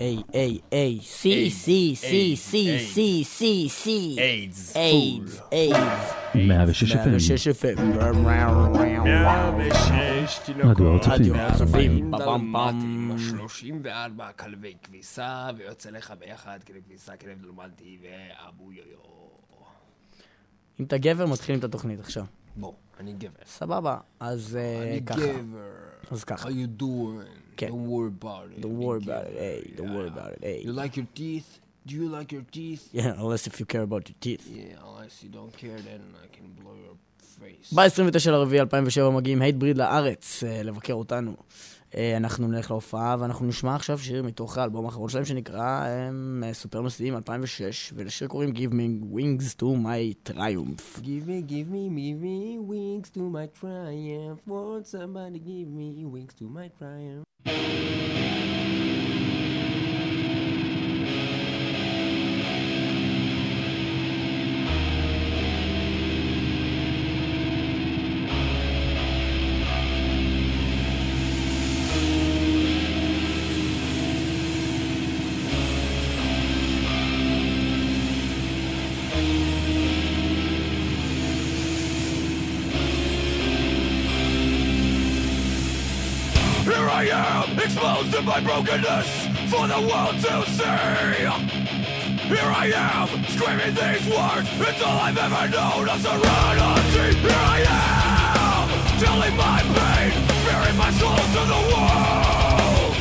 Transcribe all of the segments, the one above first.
איי, איי, איי, סי, סי, סי, סי, סי, סי, סי. איידס. איידס, איידס. 106 FM. 106 FM. 106 תינוקות. רדיו הר צופים. רדיו הר צופים. דלמטים, 34 כלבי כביסה, ויוצא לך ביחד כלב כביסה, כלב דלמטי ואבו יויו. אם אתה גבר, מתחילים את התוכנית עכשיו. בוא, אני גבר. סבבה, אז אה, אני ככה. גבר. אז ככה. How you doing? כן. Don't worry about it. Don't worry about it, hey, don't worry about it, hey. You like your teeth? Do you like your teeth? Yeah, unless if you care about your teeth. Yeah, unless you don't care, then I can blow your face. ב-29 לרביעי 2007 מגיעים הייטבריד לארץ אה, לבקר אותנו. אה, אנחנו נלך להופעה ואנחנו נשמע עכשיו שיר מתוך האלבום האחרון שלהם שנקרא אה, סופר נוסעים 2006, ולשיר קוראים Give me wings to my triumph. Give me, give me, give me wings to my triumph. Won't somebody give me wings to my triumph? My brokenness for the world to see. Here I am, screaming these words. It's all I've ever known of serenity. Here I am, telling my pain, bearing my soul to the world.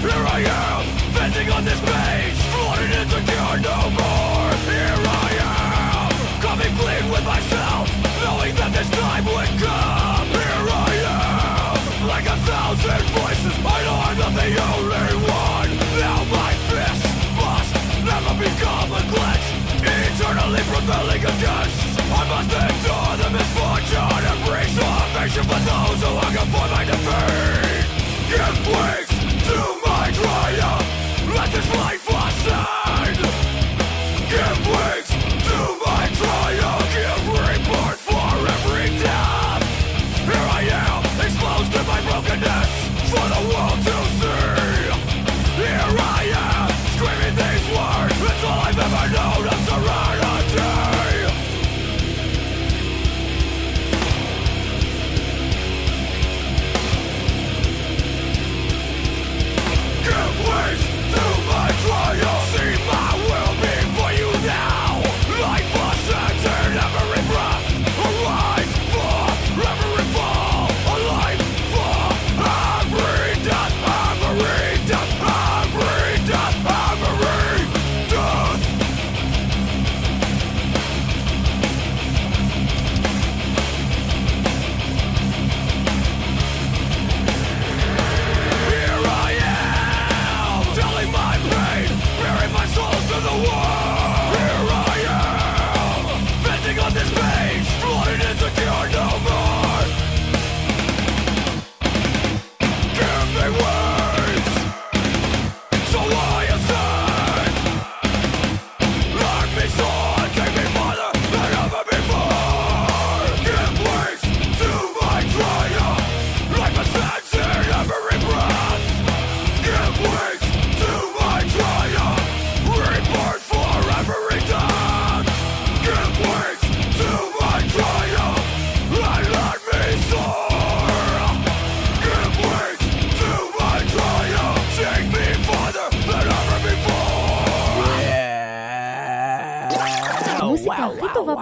Here I am, venting on this page, flooded insecure no more. Here I am, coming clean with myself, knowing that this time would come. Prevailing against. I must endure the misfortune and bring salvation for those who hunger for my defeat. Give wings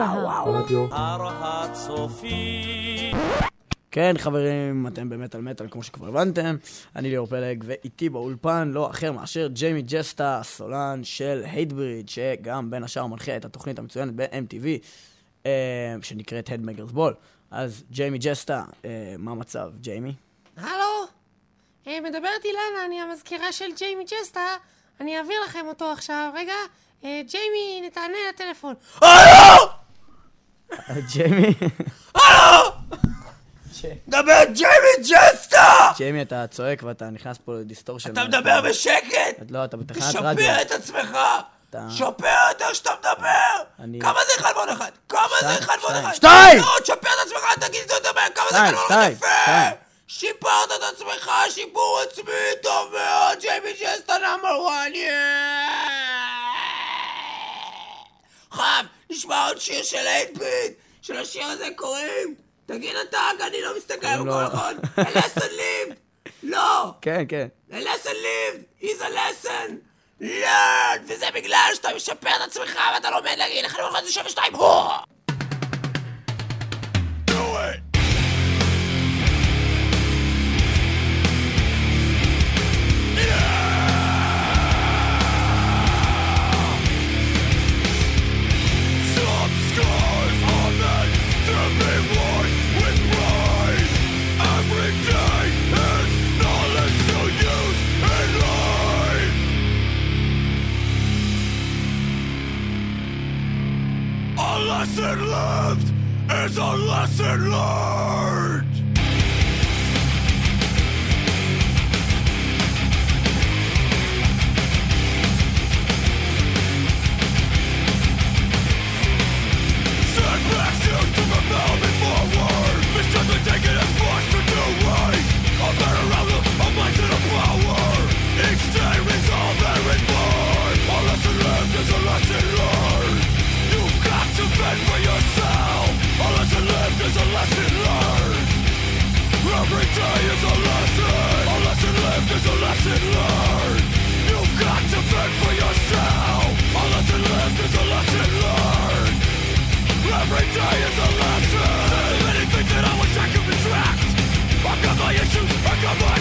בהר. כן, חברים, אתם באמת על מטאל, כמו שכבר הבנתם. אני ליאור פלג, ואיתי באולפן לא אחר מאשר ג'יימי ג'סטה, הסולן של Hatebreed, שגם בין השאר מנחה את התוכנית המצוינת ב-MTV, אה, שנקראת Headbangers Ball. אז ג'יימי ג'סטה, אה, מה המצב, ג'יימי? הלו? אה, מדברת אילנה, אני המזכירה של ג'יימי ג'סטה. אני אעביר לכם אותו עכשיו. רגע, אה, ג'יימי, תענה לטלפון. אה, ג'יימי? דבר ג'יימי ג'סטה! ג'יימי, אתה צועק ואתה נכנס פה ל distortion. אתה מדבר בשקט! לא, אתה בתחנת רדיו. תשפר את עצמך! שפר את איך שאתה מדבר! כמה זה ועוד אחד? כמה זה שתיים, אחד שתיים. לא, תשפר את עצמך, תגיד יותר מהר! כמה זה שתיים, אחד? שתיים, יפה! שיפרת את עצמך, שיפור עצמי טוב מאוד, ג'יימי ג'סטה נאמר וואן, חם, נשמע עוד שיר של 8-ביט, שלשיר הזה קוראים, תגיד אתה, אני לא מסתכל קוראים לו- בכל נכון, a lesson lived, לא, כן, כן. a lesson lived is a lesson learned, וזה בגלל שאתה משפר את עצמך ואתה לומד להגיד 1 1 7 2 הו! Lesson lived is a lesson learned. Setbacks used to propel me day is a lesson. A lesson lived is a lesson learned. You've got to fend for yourself. A lesson lived is a lesson learned. Every day is a lesson. So many things that I wish I could retract. I got my issues, I got my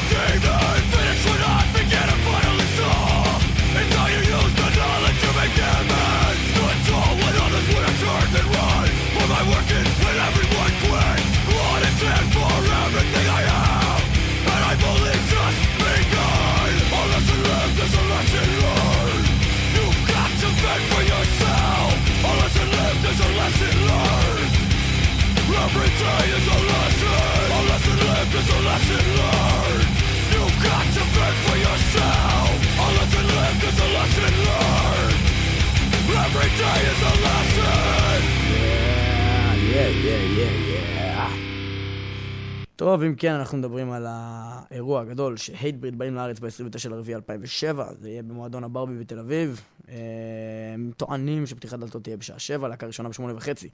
טוב, אם כן, אנחנו מדברים על האירוע הגדול שהייטבריד באים לארץ ב-29 לרביעי 2007, זה יהיה במועדון הברבי בתל אביב. אה, הם טוענים שפתיחת דלתות תהיה בשעה 7, להקה ראשונה ב-8 וחצי.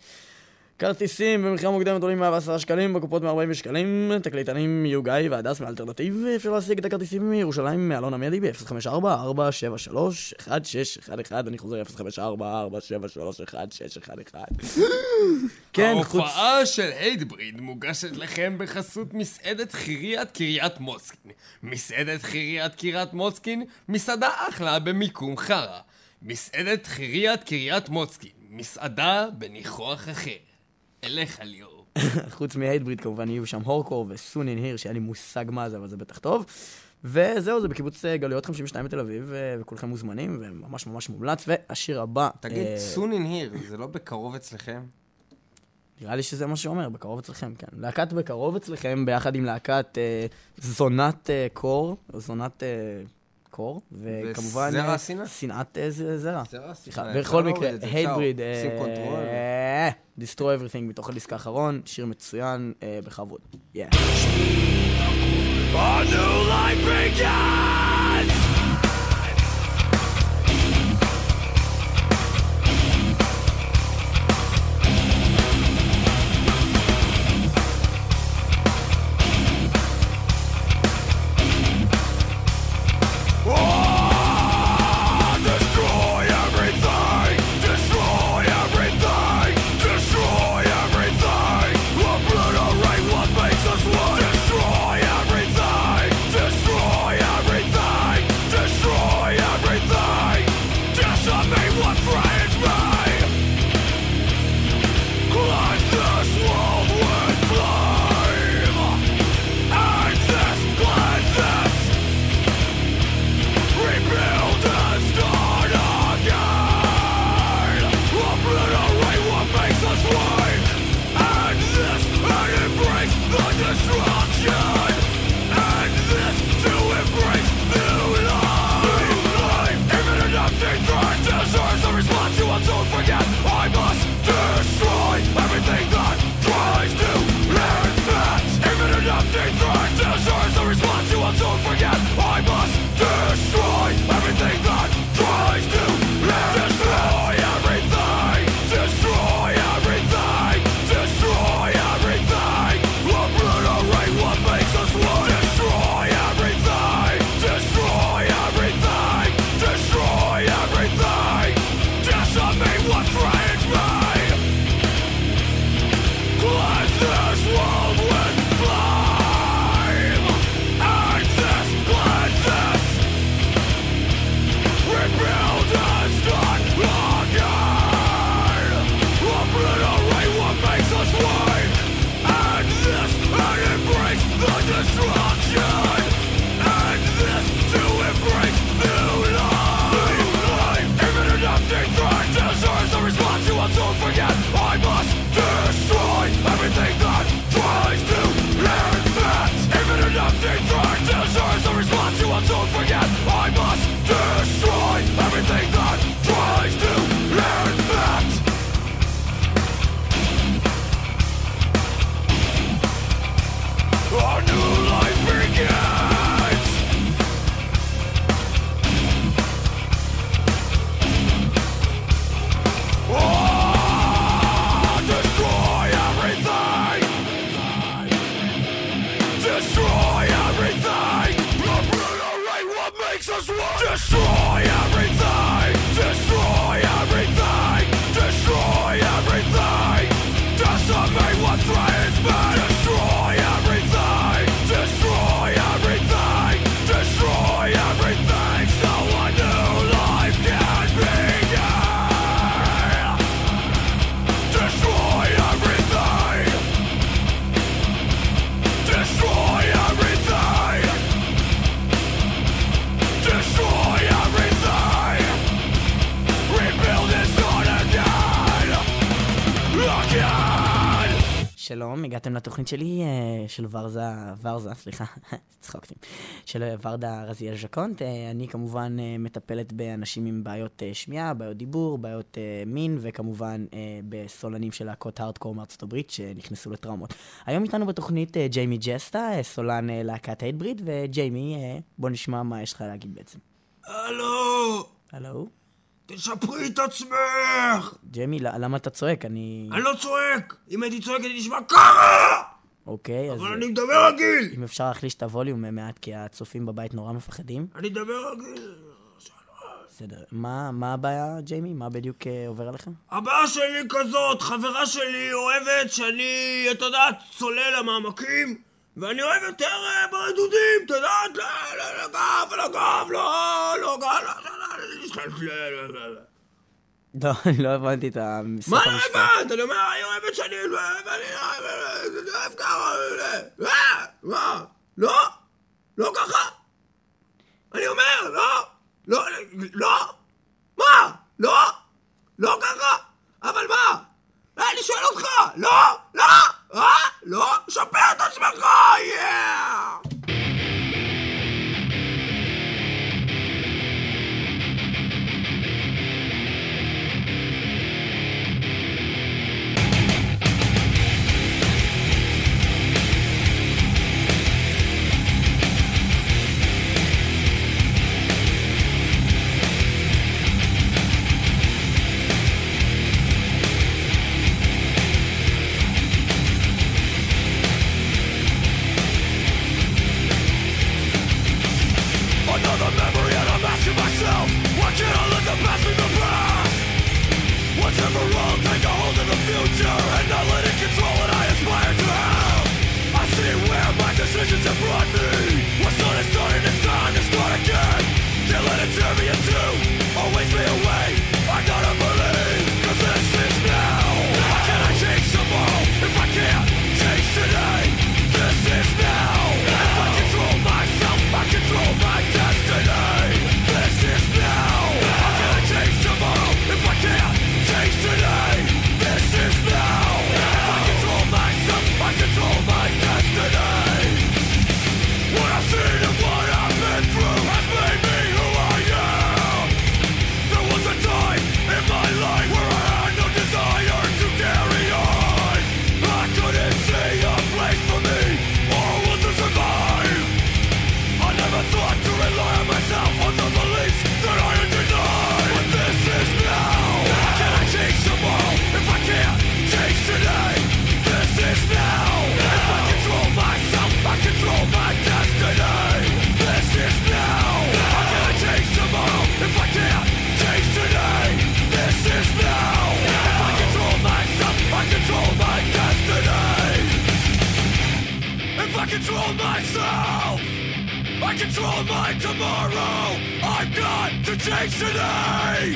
כרטיסים במחיר מוקדמת עולים 110 שקלים, בקופות מ-40 שקלים, תקליטנים גיא והדס מאלטרנטיב, אפשר להשיג את הכרטיסים מירושלים מאלון עמדי ב-054-473-1611, אני חוזר 054-473-1611. כן, חוץ... ההופעה של הייטבריד מוגשת לכם בחסות מסעדת חיריית קריית מוצקין. מסעדת חיריית קריית מוצקין, מסעדה אחלה במיקום חרא. מסעדת חיריית קריית מוצקין, מסעדה בניחוח אחר. אליך ליאור. חוץ מהייטבריד כמובן יהיו שם הורקור וסון אין היר, שאין לי מושג מה זה, אבל זה בטח טוב. וזהו, זה בקיבוץ אה, גלויות 52 בתל אביב, אה, וכולכם מוזמנים, וממש ממש מומלץ. והשיר הבא... תגיד, אה, in here, זה לא בקרוב אצלכם? נראה לי שזה מה שאומר, בקרוב אצלכם, כן. להקת בקרוב אצלכם, ביחד עם להקת אה, זונת אה, קור, זונת אה, קור, וכמובן... וזרע אה, שנאה? שנאת אה, זרע. זרע סליחה, שנאה, בכל אפשר מקרה. הייטבריד. Destroy Everything מתוך הדיסק האחרון, שיר מצוין, אה, בכבוד. Yeah. שלום, הגעתם לתוכנית שלי, אה, של ורזה, ורזה, סליחה, צחקתי, של אה, ורדה רזיאל ז'קונט. אה, אני כמובן מטפלת באנשים עם בעיות שמיעה, בעיות דיבור, בעיות מין, וכמובן בסולנים של להקות הארדקור מארצות הברית שנכנסו לטראומות. היום איתנו בתוכנית ג'יימי ג'סטה, סולן להקת הייטבריד, וג'יימי, אה, בוא נשמע מה יש לך להגיד בעצם. הלו, הלו? תשפרי את עצמך! ג'יימי, ל- למה אתה צועק? אני... אני לא צועק! אם הייתי צועק הייתי נשמע ככה! אוקיי, אז אבל אני מדבר רגיל! אם אפשר להחליש את הווליום מעט, כי הצופים בבית נורא מפחדים. אני מדבר רגיל! בסדר. מה, מה הבעיה, ג'יימי? מה בדיוק אה, עובר עליכם? הבעיה שלי כזאת, חברה שלי אוהבת שאני, את יודעת, צולל למעמקים ואני אוהב יותר אה, ברדודים, את יודעת, ל- ל- לגב, לגב, לא, לא, גב, לא, לא, לא, לא, לא, לא. לא, אני לא הבנתי את המשחק מה לא. הבנת? אני אומר, היא אוהבת שאני... ואני אוהב ככה... אה, מה? לא? לא ככה? אני אומר, לא? לא? לא? מה? לא? לא ככה? אבל מה? אה, אני שואל אותך, לא? לא? אה? לא? שפר את עצמך, יאה! Another I control my tomorrow. I've got to change today.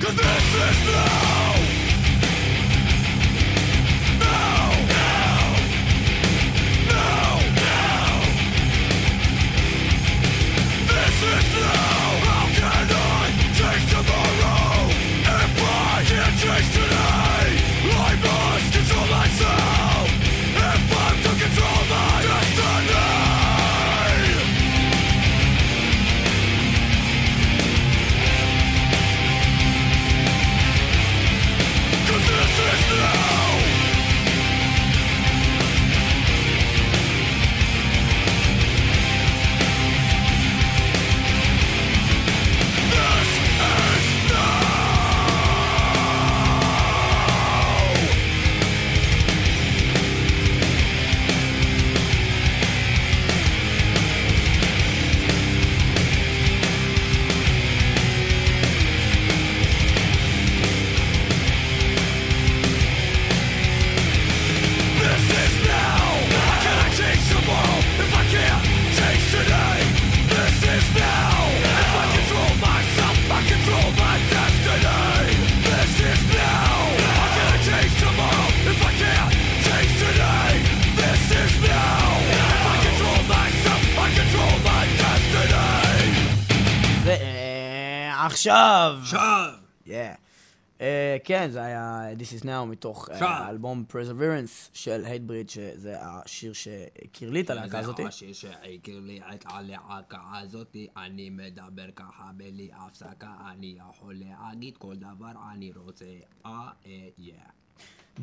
Cause this is now. עכשיו! עכשיו! Yeah. אה, כן, זה היה This is Now מתוך אה, עכשיו. האלבום Perseverance של הייטבריד, שזה השיר שהכיר לי את הלהקה הזאתי. זה השיר שהכיר לי את הלהקה הזאתי, אני מדבר ככה בלי הפסקה, אני יכול להגיד כל דבר אני רוצה, אה, אה, yeah.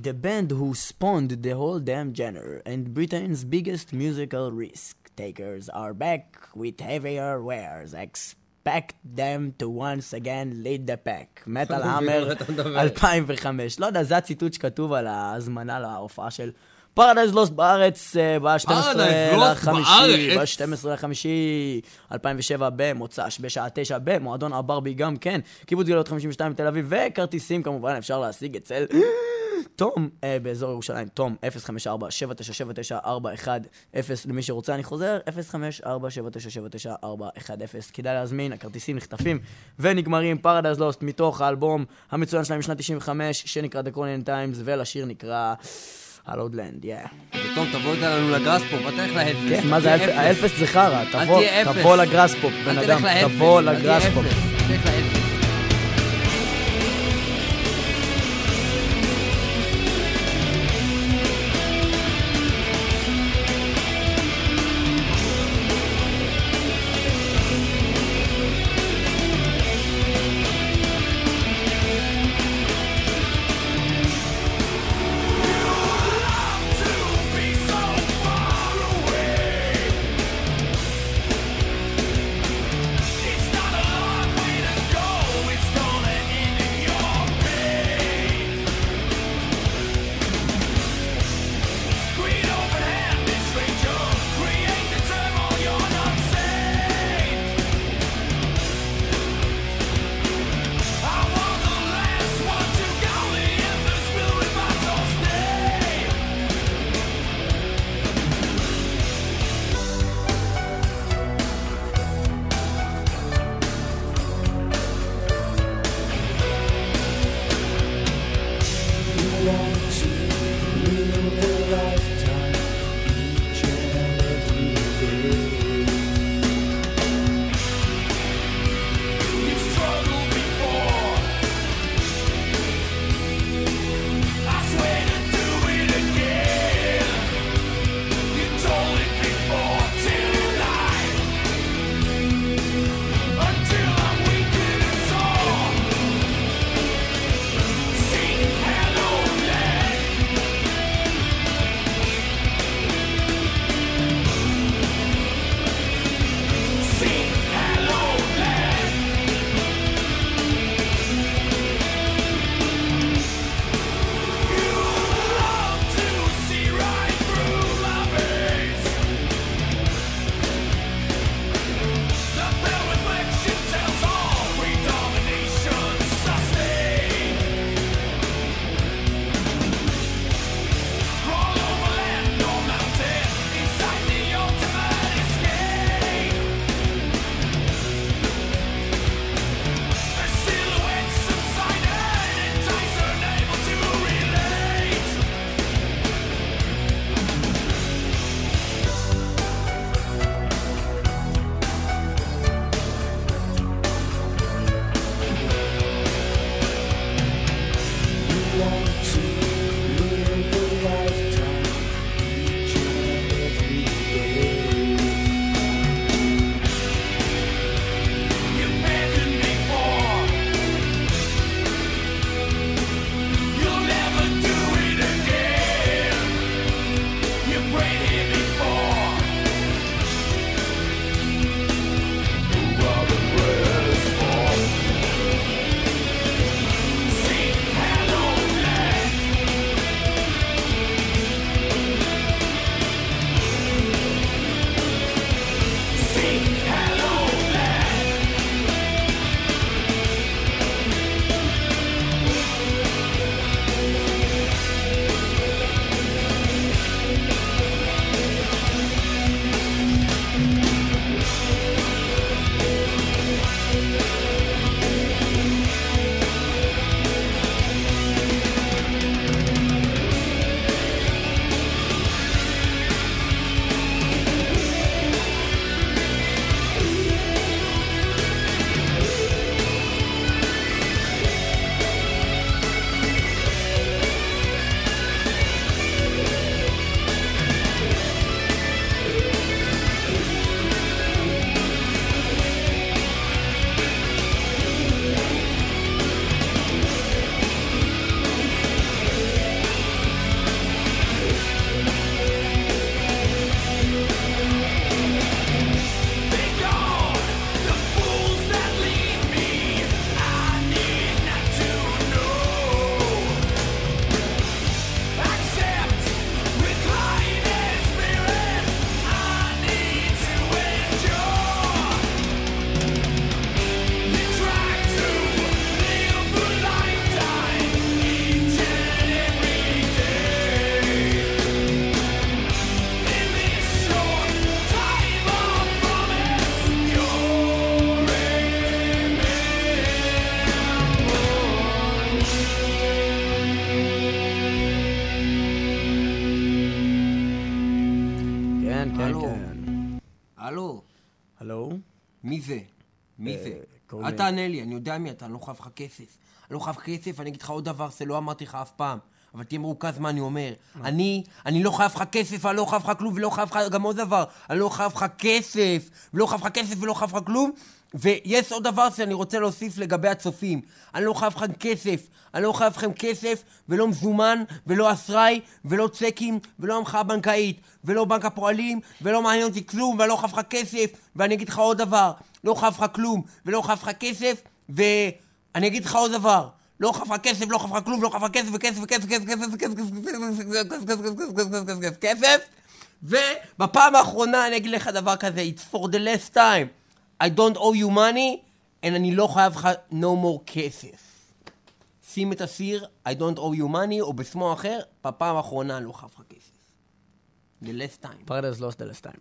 The band who spawned the whole damn genre and Britain's biggest musical risk takers are back with heavier wares. Expect them to once again lead the pack. מטאל המר 2005. לא יודע, זה הציטוט שכתוב על ההזמנה להופעה של פרדייז לוסט בארץ אה, ב-12 Paradise Lost לחמישי, בארץ? ב-12 לחמישי 2007 במוצ"ש, בשעה 9 במועדון הברבי גם כן, קיבוץ גלויות 52 בתל אביב, וכרטיסים כמובן אפשר להשיג אצל תום אה, באזור ירושלים, תום 054-7979-410 למי שרוצה, אני חוזר, 054-7979-410 כדאי להזמין, הכרטיסים נחטפים ונגמרים, פרדייז לוסט מתוך האלבום המצוין שלהם משנת 95 שנקרא The Conan Times ולשיר נקרא הלודלנד, יא. טוב, תבוא איתה לנו לגרספופ, אל תלך להפס. כן, מה זה האלפ- האלפס זה חרא, אל תבוא, לגרספופ, בן אל אדם, לאפס. תבוא אל לגרספופ. אפס. תלך לאפס. כן, הלו. כן. הלו. הלו? מי זה? מי אה, זה? אל תענה לי, אני יודע מי אתה, אני לא חייב לך כסף. אני לא חייב כסף, אני אגיד לך עוד דבר שלא אמרתי לך אף פעם. אבל תהיה מרוכז מה אני אומר. אני, אני לא חייב לך כסף, אני לא חייב לך כלום, ולא חייב לך גם עוד דבר. אני לא חייב לך כסף, ולא חייב לך כסף, ולא חייב לך כלום. ויש עוד דבר שאני רוצה להוסיף לגבי הצופים. אני לא חייב לכם כסף. אני לא חייב לכם כסף, ולא מזומן, ולא אשראי, ולא צ'קים, ולא המחאה בנקאית, ולא בנק הפועלים, ולא מעניין אותי כלום, ואני לא חייב לך כסף. ואני אגיד לך עוד דבר, לא חייב לך כלום, ולא חייב לך כסף, ואני אגיד לך עוד דבר. לא חפרה כסף, לא חפרה כלום, לא חפרה כסף, וכסף, וכסף, וכסף, וכסף, וכסף, וכסף, וכסף, כסף, ובפעם האחרונה אני אגיד לך דבר כזה, it's for the last time, I don't owe you money, and אני לא חייב לך no more כסף. שים את הסיר, I don't owe you money, או בשמו אחר, בפעם האחרונה לא חייב לך כסף. The last time. Paradise lost the last time.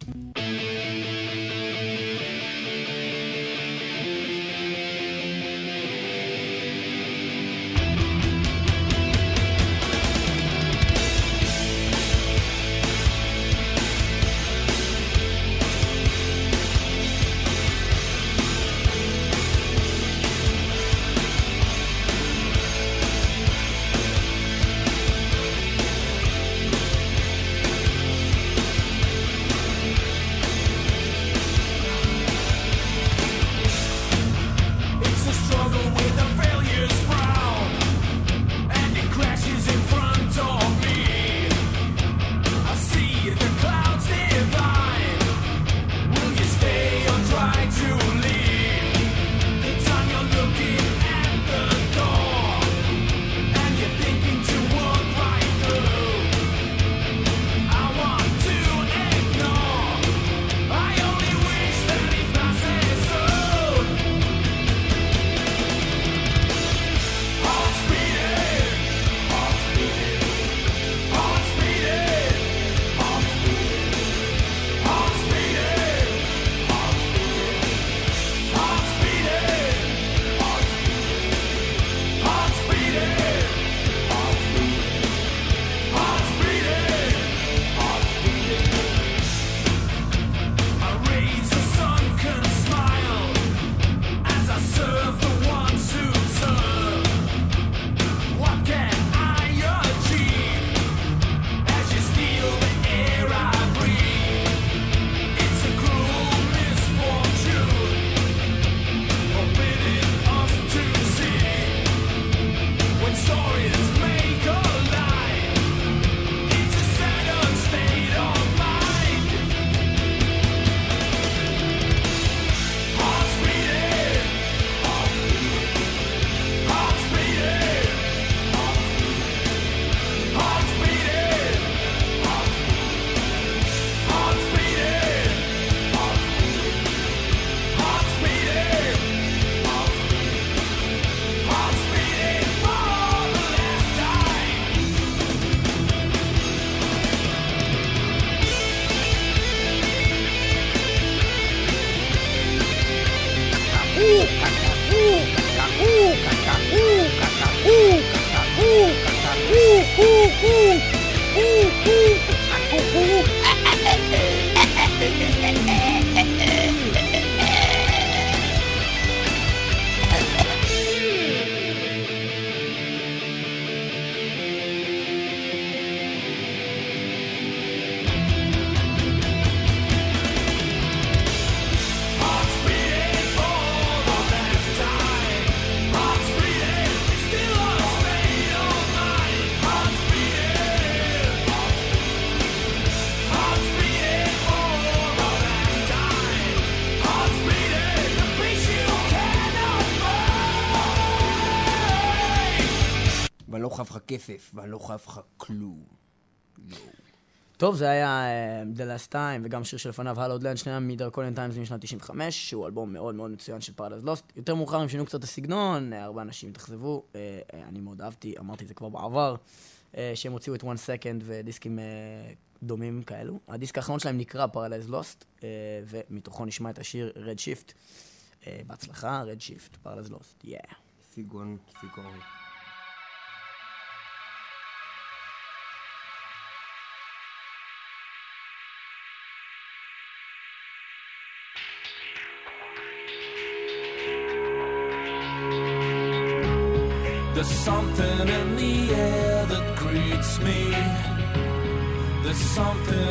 לא כסף, ואני לא חייב לך כלום. טוב, זה היה uh, The Last Time, וגם שיר שלפניו, Hallowed Land, שניהם מ Draconian Times משנת 95, שהוא אלבום מאוד מאוד מצוין של Paradise Lost. יותר מאוחר הם שינו קצת את הסגנון, אה, הרבה אנשים התאכזבו, אה, אה, אני מאוד אהבתי, אמרתי את זה כבר בעבר, אה, שהם הוציאו את One Second ודיסקים אה, דומים כאלו. הדיסק האחרון שלהם נקרא Paradise Lost, ומתוכו נשמע את השיר Red Shift. אה, בהצלחה, Red Shift, Paradise Lost, yeah. סיגון, סיגון. Something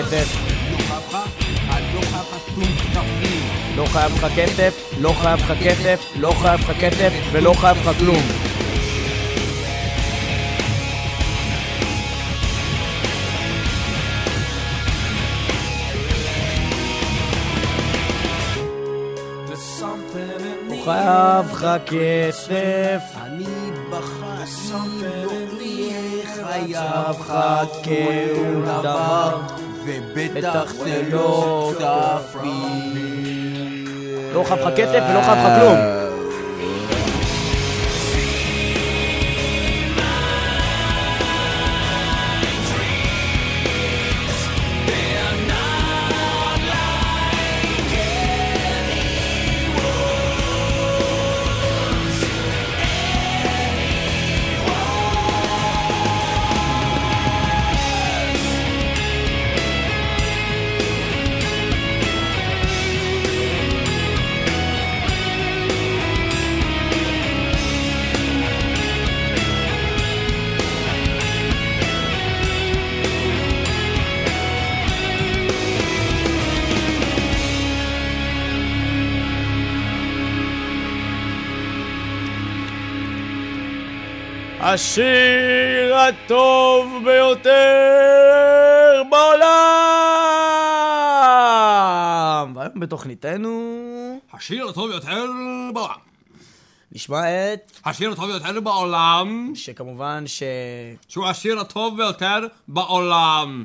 כסף, לא חייב לך, כסף, לא חייב לך כסף, לא חייב לך כסף ולא חייב לך כלום. The חייב לך כסף, אני something לא חייב לך כל דבר, ובטח זה לא תפקיד. לא חייב לך כסף ולא חייב לך כלום. השיר הטוב ביותר בעולם! והיום בתוכניתנו השיר הטוב ביותר בעולם. נשמע את, השיר הטוב ביותר בעולם, שכמובן ש... שהוא השיר הטוב ביותר בעולם.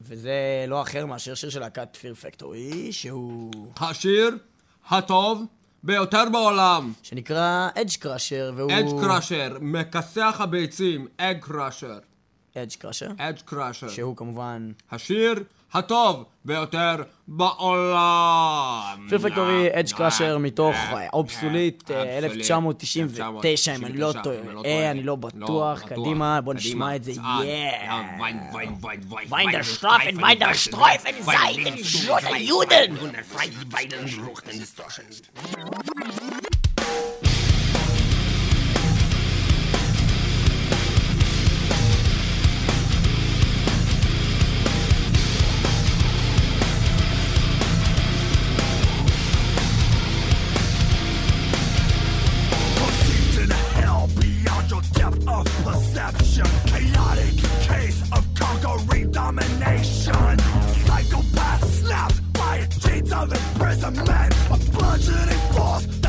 וזה לא אחר מאשר שיר של להקת פיר פקטורי, שהוא... השיר הטוב ביותר בעולם. שנקרא אדג' קראשר, והוא... אדג' קראשר, מכסח הביצים, אג קראשר. אדג' קראשר, אדג' קראשר. שהוא כמובן... השיר הטוב ביותר בעולם. פיר פקטורי אדג' קראשר מתוך אה, אה, אובסוליט אה, אבסולוט, 1999, אם אני לא 1999, טועה, אני לא אה, לא בטוח, קדימה, בוא נשמע את זה, אה, יאה. אה, ויין, ויין, ויין, ויין, Wein der as a man, a bludgeoning force.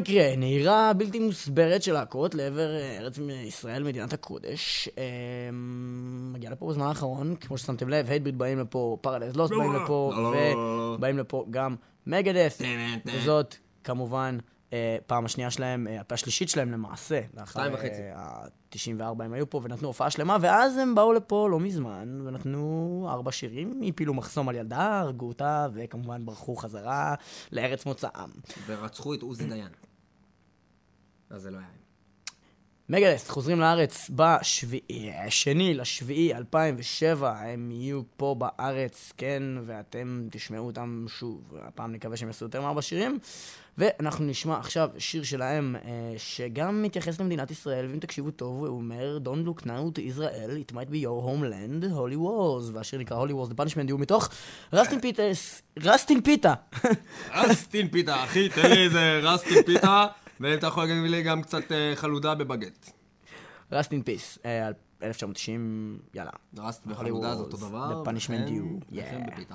מקרה, נהירה בלתי מוסברת של להקות לעבר אה, ארץ ישראל, מדינת הקודש. אה, מגיע לפה בזמן האחרון, כמו ששמתם לב, הייטבריד באים לפה, פרדייז לוסט באים לפה, ובאים לפה גם מגדס, וזאת כמובן אה, פעם השנייה שלהם, אה, השלישית שלהם למעשה. שתיים וחצי. ה-94 הם היו פה ונתנו הופעה שלמה, ואז הם באו לפה לא מזמן, ונתנו ארבע שירים, הפילו מחסום על ילדה, הרגו אותה, וכמובן ברחו חזרה לארץ מוצאם. ורצחו את עוזי דיין. אז זה לא היה. מגלס חוזרים לארץ בשני לשביעי 2007, הם יהיו פה בארץ, כן, ואתם תשמעו אותם שוב. הפעם נקווה שהם יעשו יותר מארבע שירים. ואנחנו נשמע עכשיו שיר שלהם, אה, שגם מתייחס למדינת ישראל, ואם תקשיבו טוב, הוא אומר Don't look now to Israel, it might be your homeland, holy wars, והשיר נקרא holy wars, the punishment הוא מתוך רסטין פיטס, רסטין פיתה. רסטין פיתה, אחי, תן לי איזה רסטין פיתה, ואם אתה יכול להגיד לי גם קצת אה, חלודה בבגט. רסטין פיס, 1990, יאללה. רסט וחלודה זה אותו דבר. the punishment לכן yeah.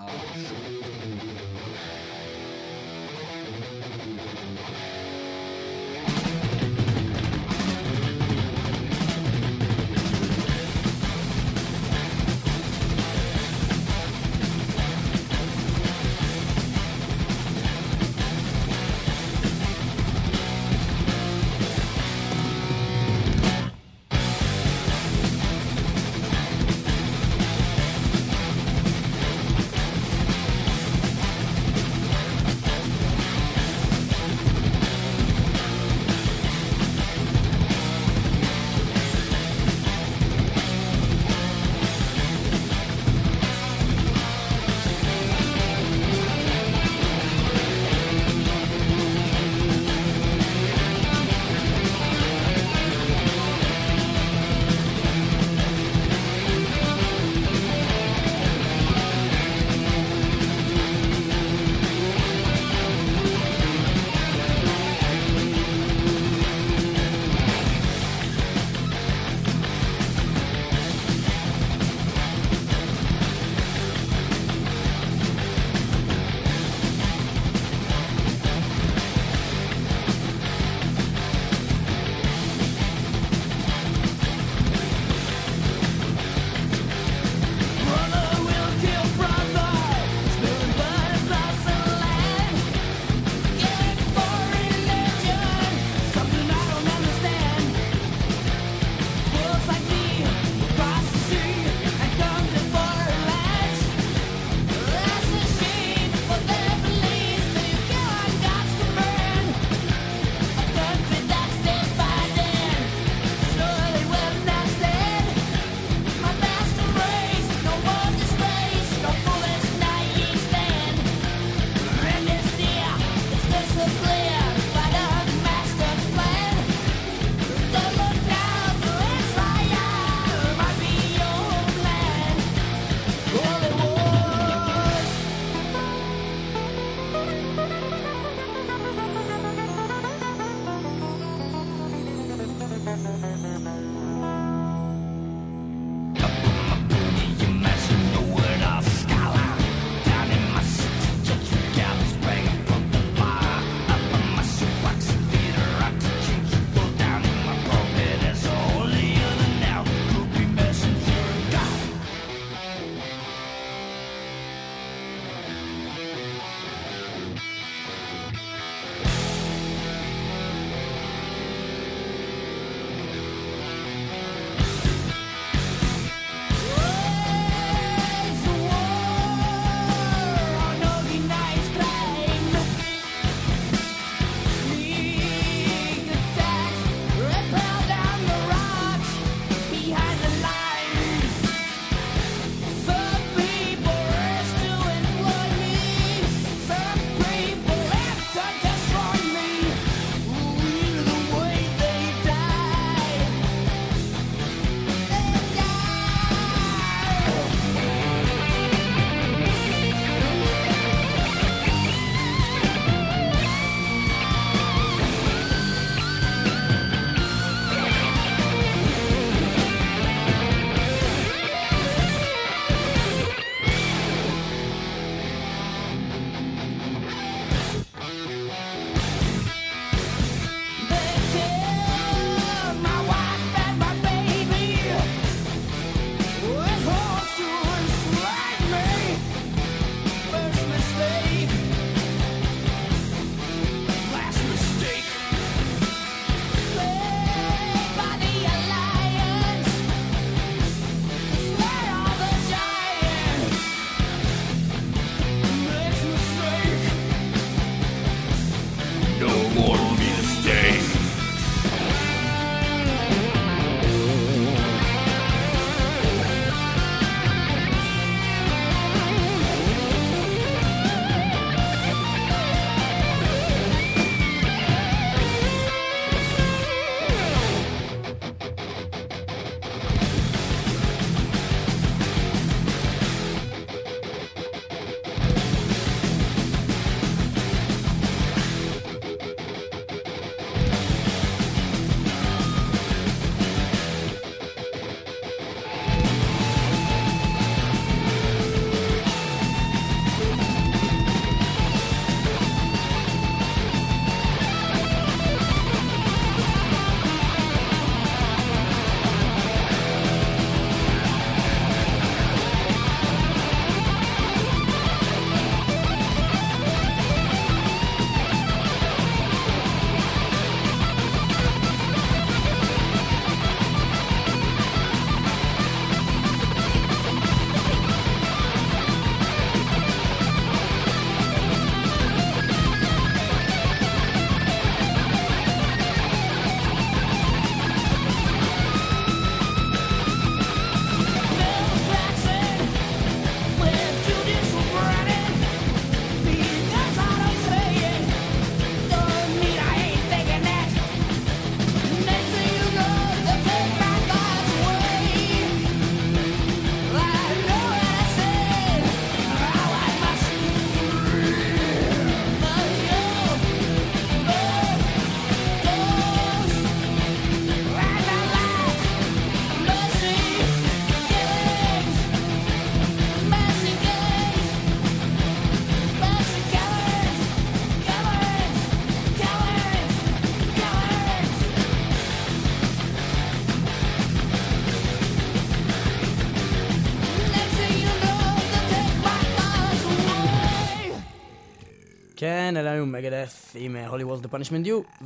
כן, אלה היו מגדס עם אה, Holy Wars The Punishment Due,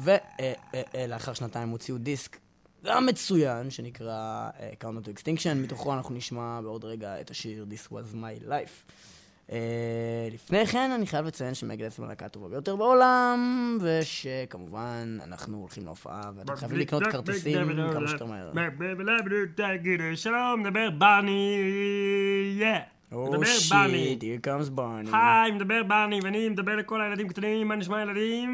ולאחר שנתיים הוציאו דיסק גם מצוין, שנקרא אה, Count to Extinction, מתוכו אנחנו נשמע בעוד רגע את השיר This Was My Life. אה, לפני כן אני חייב לציין שמגדס הם הלהקה הטובה ביותר בעולם, ושכמובן אנחנו הולכים להופעה ואתם חייבים לקנות כרטיסים כמה שיותר מהר. שלום, מדבר ברני, יא. או מדבר שיט, here comes Barney. היי, מדבר ברני, ואני מדבר לכל הילדים קטנים, מה נשמע ילדים?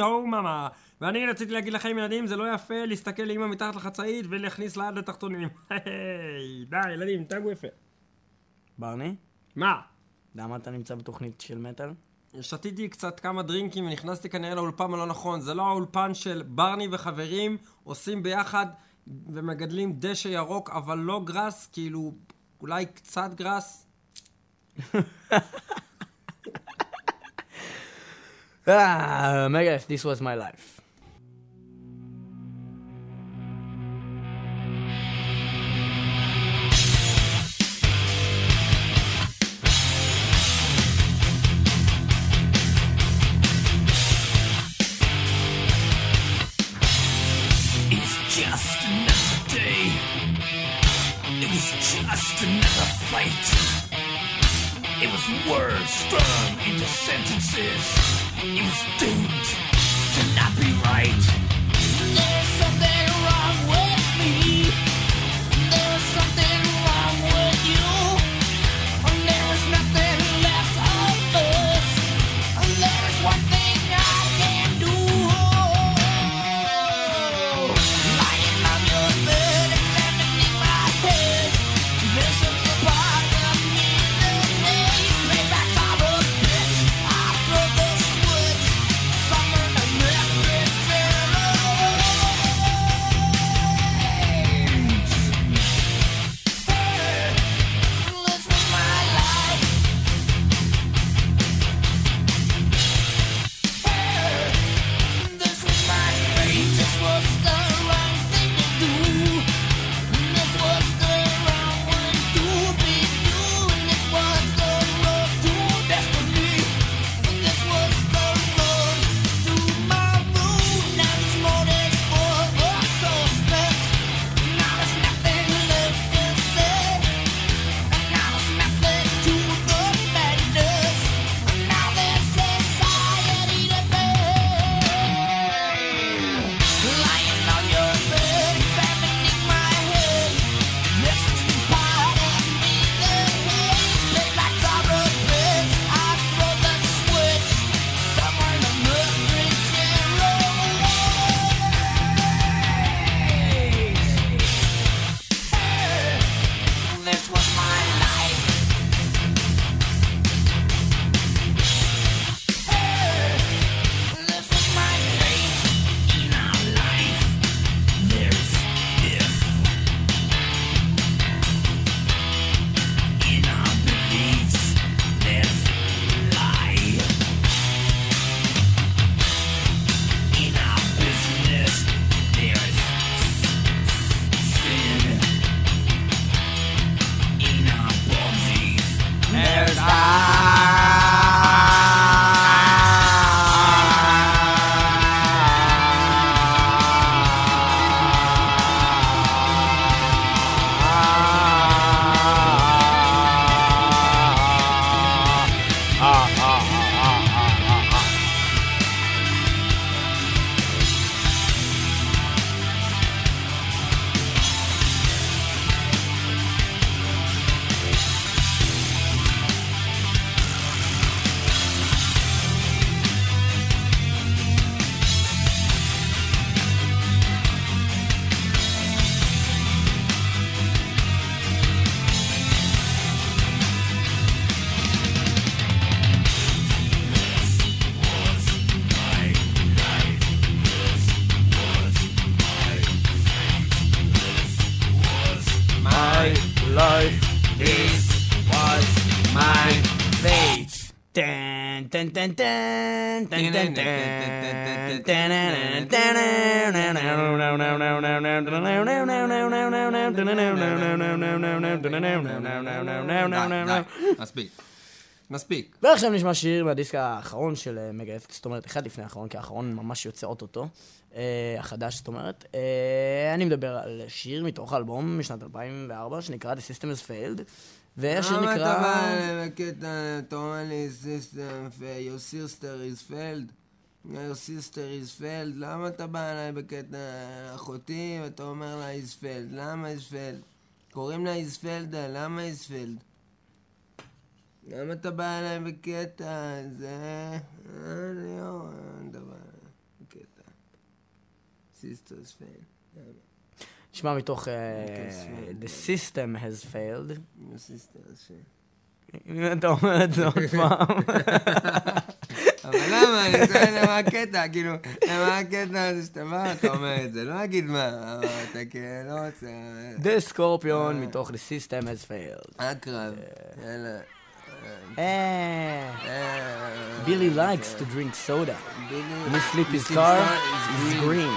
הו מאמה. ואני רציתי להגיד לכם ילדים, זה לא יפה להסתכל לאמא מתחת לחצאית ולהכניס לה עד לתחתונים. היי, די, ילדים, תגו יפה. ברני, מה? למה אתה נמצא בתוכנית של מטאל? שתיתי קצת כמה דרינקים ונכנסתי כנראה לאולפן הלא נכון. זה לא האולפן של ברני וחברים עושים ביחד ומגדלים דשא ירוק, אבל לא גראס, כאילו, אולי קצת גראס. Ah, Megadeth, this was my life. life. This was my fate. Dun, dun, dun, dun, dun, dun, dun. That's beat. מספיק. ועכשיו נשמע שיר מהדיסק האחרון של אה, מגה אפקט, זאת אומרת, אחד לפני האחרון, כי האחרון ממש יוצא אוטוטו. אה, החדש, זאת אומרת. אה, אני מדבר על שיר מתוך האלבום משנת 2004, שנקרא The System has Failed, והשיר למה אתה נקרא... בא אליי בקטע, אתה אומר לי, sister, your sister is failed? your sister is failed? למה אתה בא אליי בקטע אחותי ואתה אומר לה is failed? למה is failed? קוראים לה is failed, למה is failed? למה אתה בא אליי בקטע זה? אני לא... אתה בא אליי בקטע. is failed. נשמע מתוך אה, The System has Failed. your sister is failed. אם אתה אומר את זה עוד פעם. אבל למה? אני שואל למה הקטע, כאילו, למה הקטע הזה שאתה בא, אתה אומר את זה, לא אגיד מה, אתה כאילו לא רוצה... The Scorpion מתוך The System has Failed. אקרב, יאללה. Eh. Eh. Billy likes to drink soda. Billy, his slipper's color is green.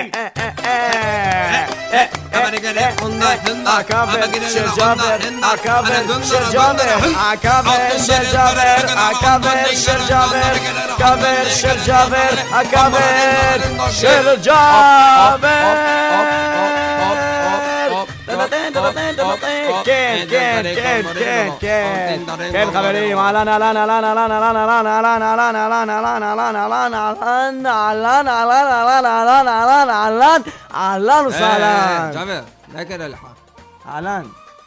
Akabet şecaber, akabet şecaber, akabet şecaber, akabet şecaber, akabet şecaber, akabet şecaber. אהלן, אהלן, אהלן, אהלן, אהלן, אהלן, אהלן, אהלן, אהלן, אהלן, אהלן, אהלן, אהלן, אהלן, אהלן, אהלן וסהלן. ג'אבר, מה קרה לך? אהלן.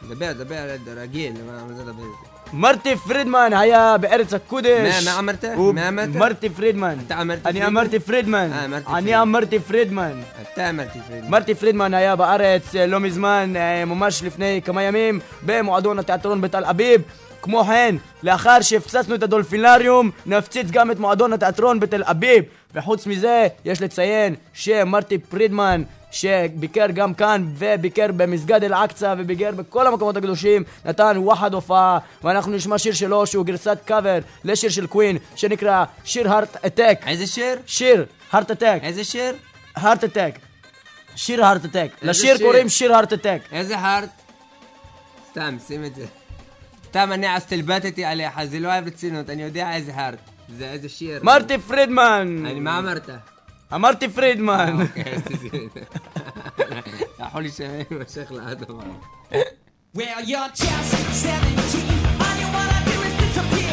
דבר, דבר רגיל, מה זה דבר? מרטי פרידמן היה בארץ הקודש. מה- מה مرتي فريدمان هيا بعرس الكودش. نعم، نعم، ما ما عمرته ما نعم، عمرته مرتي. فريدمان. أنت عمرتي أني عمرتي فريدمان. آه، أني عمرتي فريدمان. أنت عمرتي فريدمان. مرتي فريدمان هيا بعرس آه، لو مزمان آه، مماش لفني كما يمين بمعدون התיאטרון بتال أبيب. כמו כן, לאחר שהפצצנו את הדולפינריום, נפציץ גם את מועדון התיאטרון בתל אביב. וחוץ מזה, יש לציין שמרטי פרידמן, שביקר גם כאן, וביקר במסגד אל-אקצא, וביקר בכל המקומות הקדושים, נתן וואחד הופעה, ואנחנו נשמע שיר שלו, שהוא גרסת קאבר לשיר של קווין, שנקרא שיר הארט אטק. איזה שיר? שיר, הארט אטק. איזה שיר? הארט אטק. שיר הארט אטק. לשיר שיר? קוראים שיר הארט אטק. איזה הארט? סתם, שים את זה. ثمانية على استلباتتي على حزلوها بتسينوت أنا ودي عايز هارت إذا إذا شير. مارتي فريدمان. أنا مع مرتا آه، مارتي فريدمان. آه، يا حولي شمال مشيخ لآدم Well, you're just 17. All you wanna do is disappear.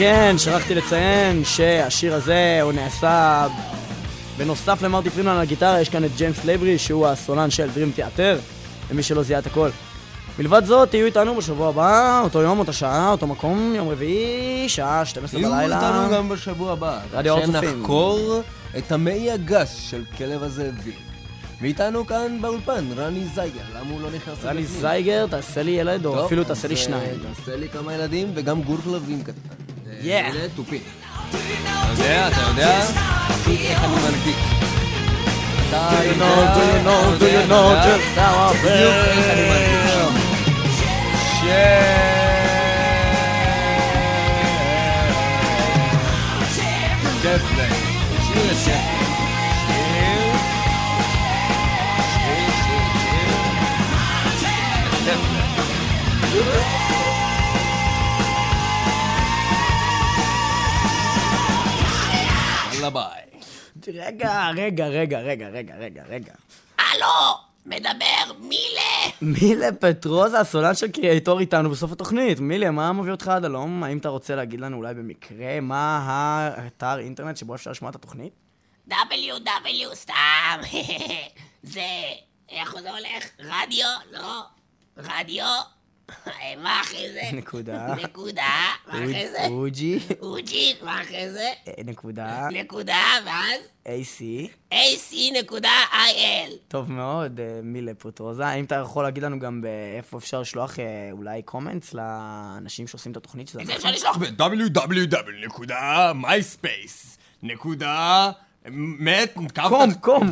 שכן, שכחתי לציין שהשיר הזה הוא נעשה בנוסף למרטי פרידמן על הגיטרה, יש כאן את ג'יימס לבריי שהוא הסולן של Dream Theater, למי שלא זיהה את הקול. מלבד זאת, תהיו איתנו בשבוע הבא, אותו יום, אותה שעה, אותו מקום, יום רביעי, שעה 12 תהיו בלילה. איתנו גם בשבוע הבא. רדיו הר צופים. שנחקור את המעי הגס של כלב הזאבים. ואיתנו כאן באולפן, רני זייגר, למה הוא לא נכנס רני לבפנים? זייגר, תעשה לי ילד, או אפילו תעשה לי שניים. אה, תעשה לי כמה ילדים וגם גור כלבים קטן. אה, Yeah. הנה תופים. אתה יודע, אתה יודע, פשוט איך אני מנפיק. אתה Do you know, do you know, do you know just how I בדיוק איך אני מנפיק. ג'פלי. שיר ביי. רגע, רגע, רגע, רגע, רגע, רגע, רגע. הלו, מדבר מילה. מילה פטרוזה, הסולן של קריאייטור איתנו בסוף התוכנית. מילה, מה מביא אותך עד הלום? האם אתה רוצה להגיד לנו אולי במקרה מה האתר אינטרנט שבו אפשר לשמוע את התוכנית? WW סתם. זה, איך זה הולך? רדיו? לא. רדיו? מה אחרי זה? נקודה. נקודה. מה אחרי זה? אוג'י, אוג'י, מה אחרי זה? אה, נקודה, נקודה, ואז? AC. ac.il. טוב מאוד, אה, מילה פטרוזה. האם אתה יכול להגיד לנו גם איפה אפשר לשלוח אה, אולי קומנטס לאנשים שעושים את התוכנית? שזה זה נכון? אפשר לשלוח www.myspace מת קום, קום.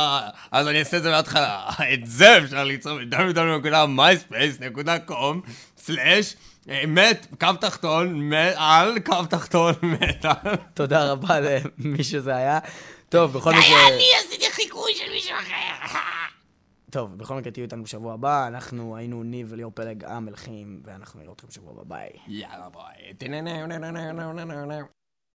אז אני אעשה את זה מההתחלה את זה אפשר ליצור ב-www.myspace.com סלאש מת קו תחתון מת על קו תחתון מטאל תודה רבה למי שזה היה. טוב, בכל זה היה מקרה... אני עשיתי חיקוי של מישהו אחר. טוב, בכל מקרה תהיו איתנו בשבוע הבא. אנחנו היינו ניב וליאור פלג המלכים, ואנחנו נראה אתכם בשבוע הבא. ביי. יאללה ביי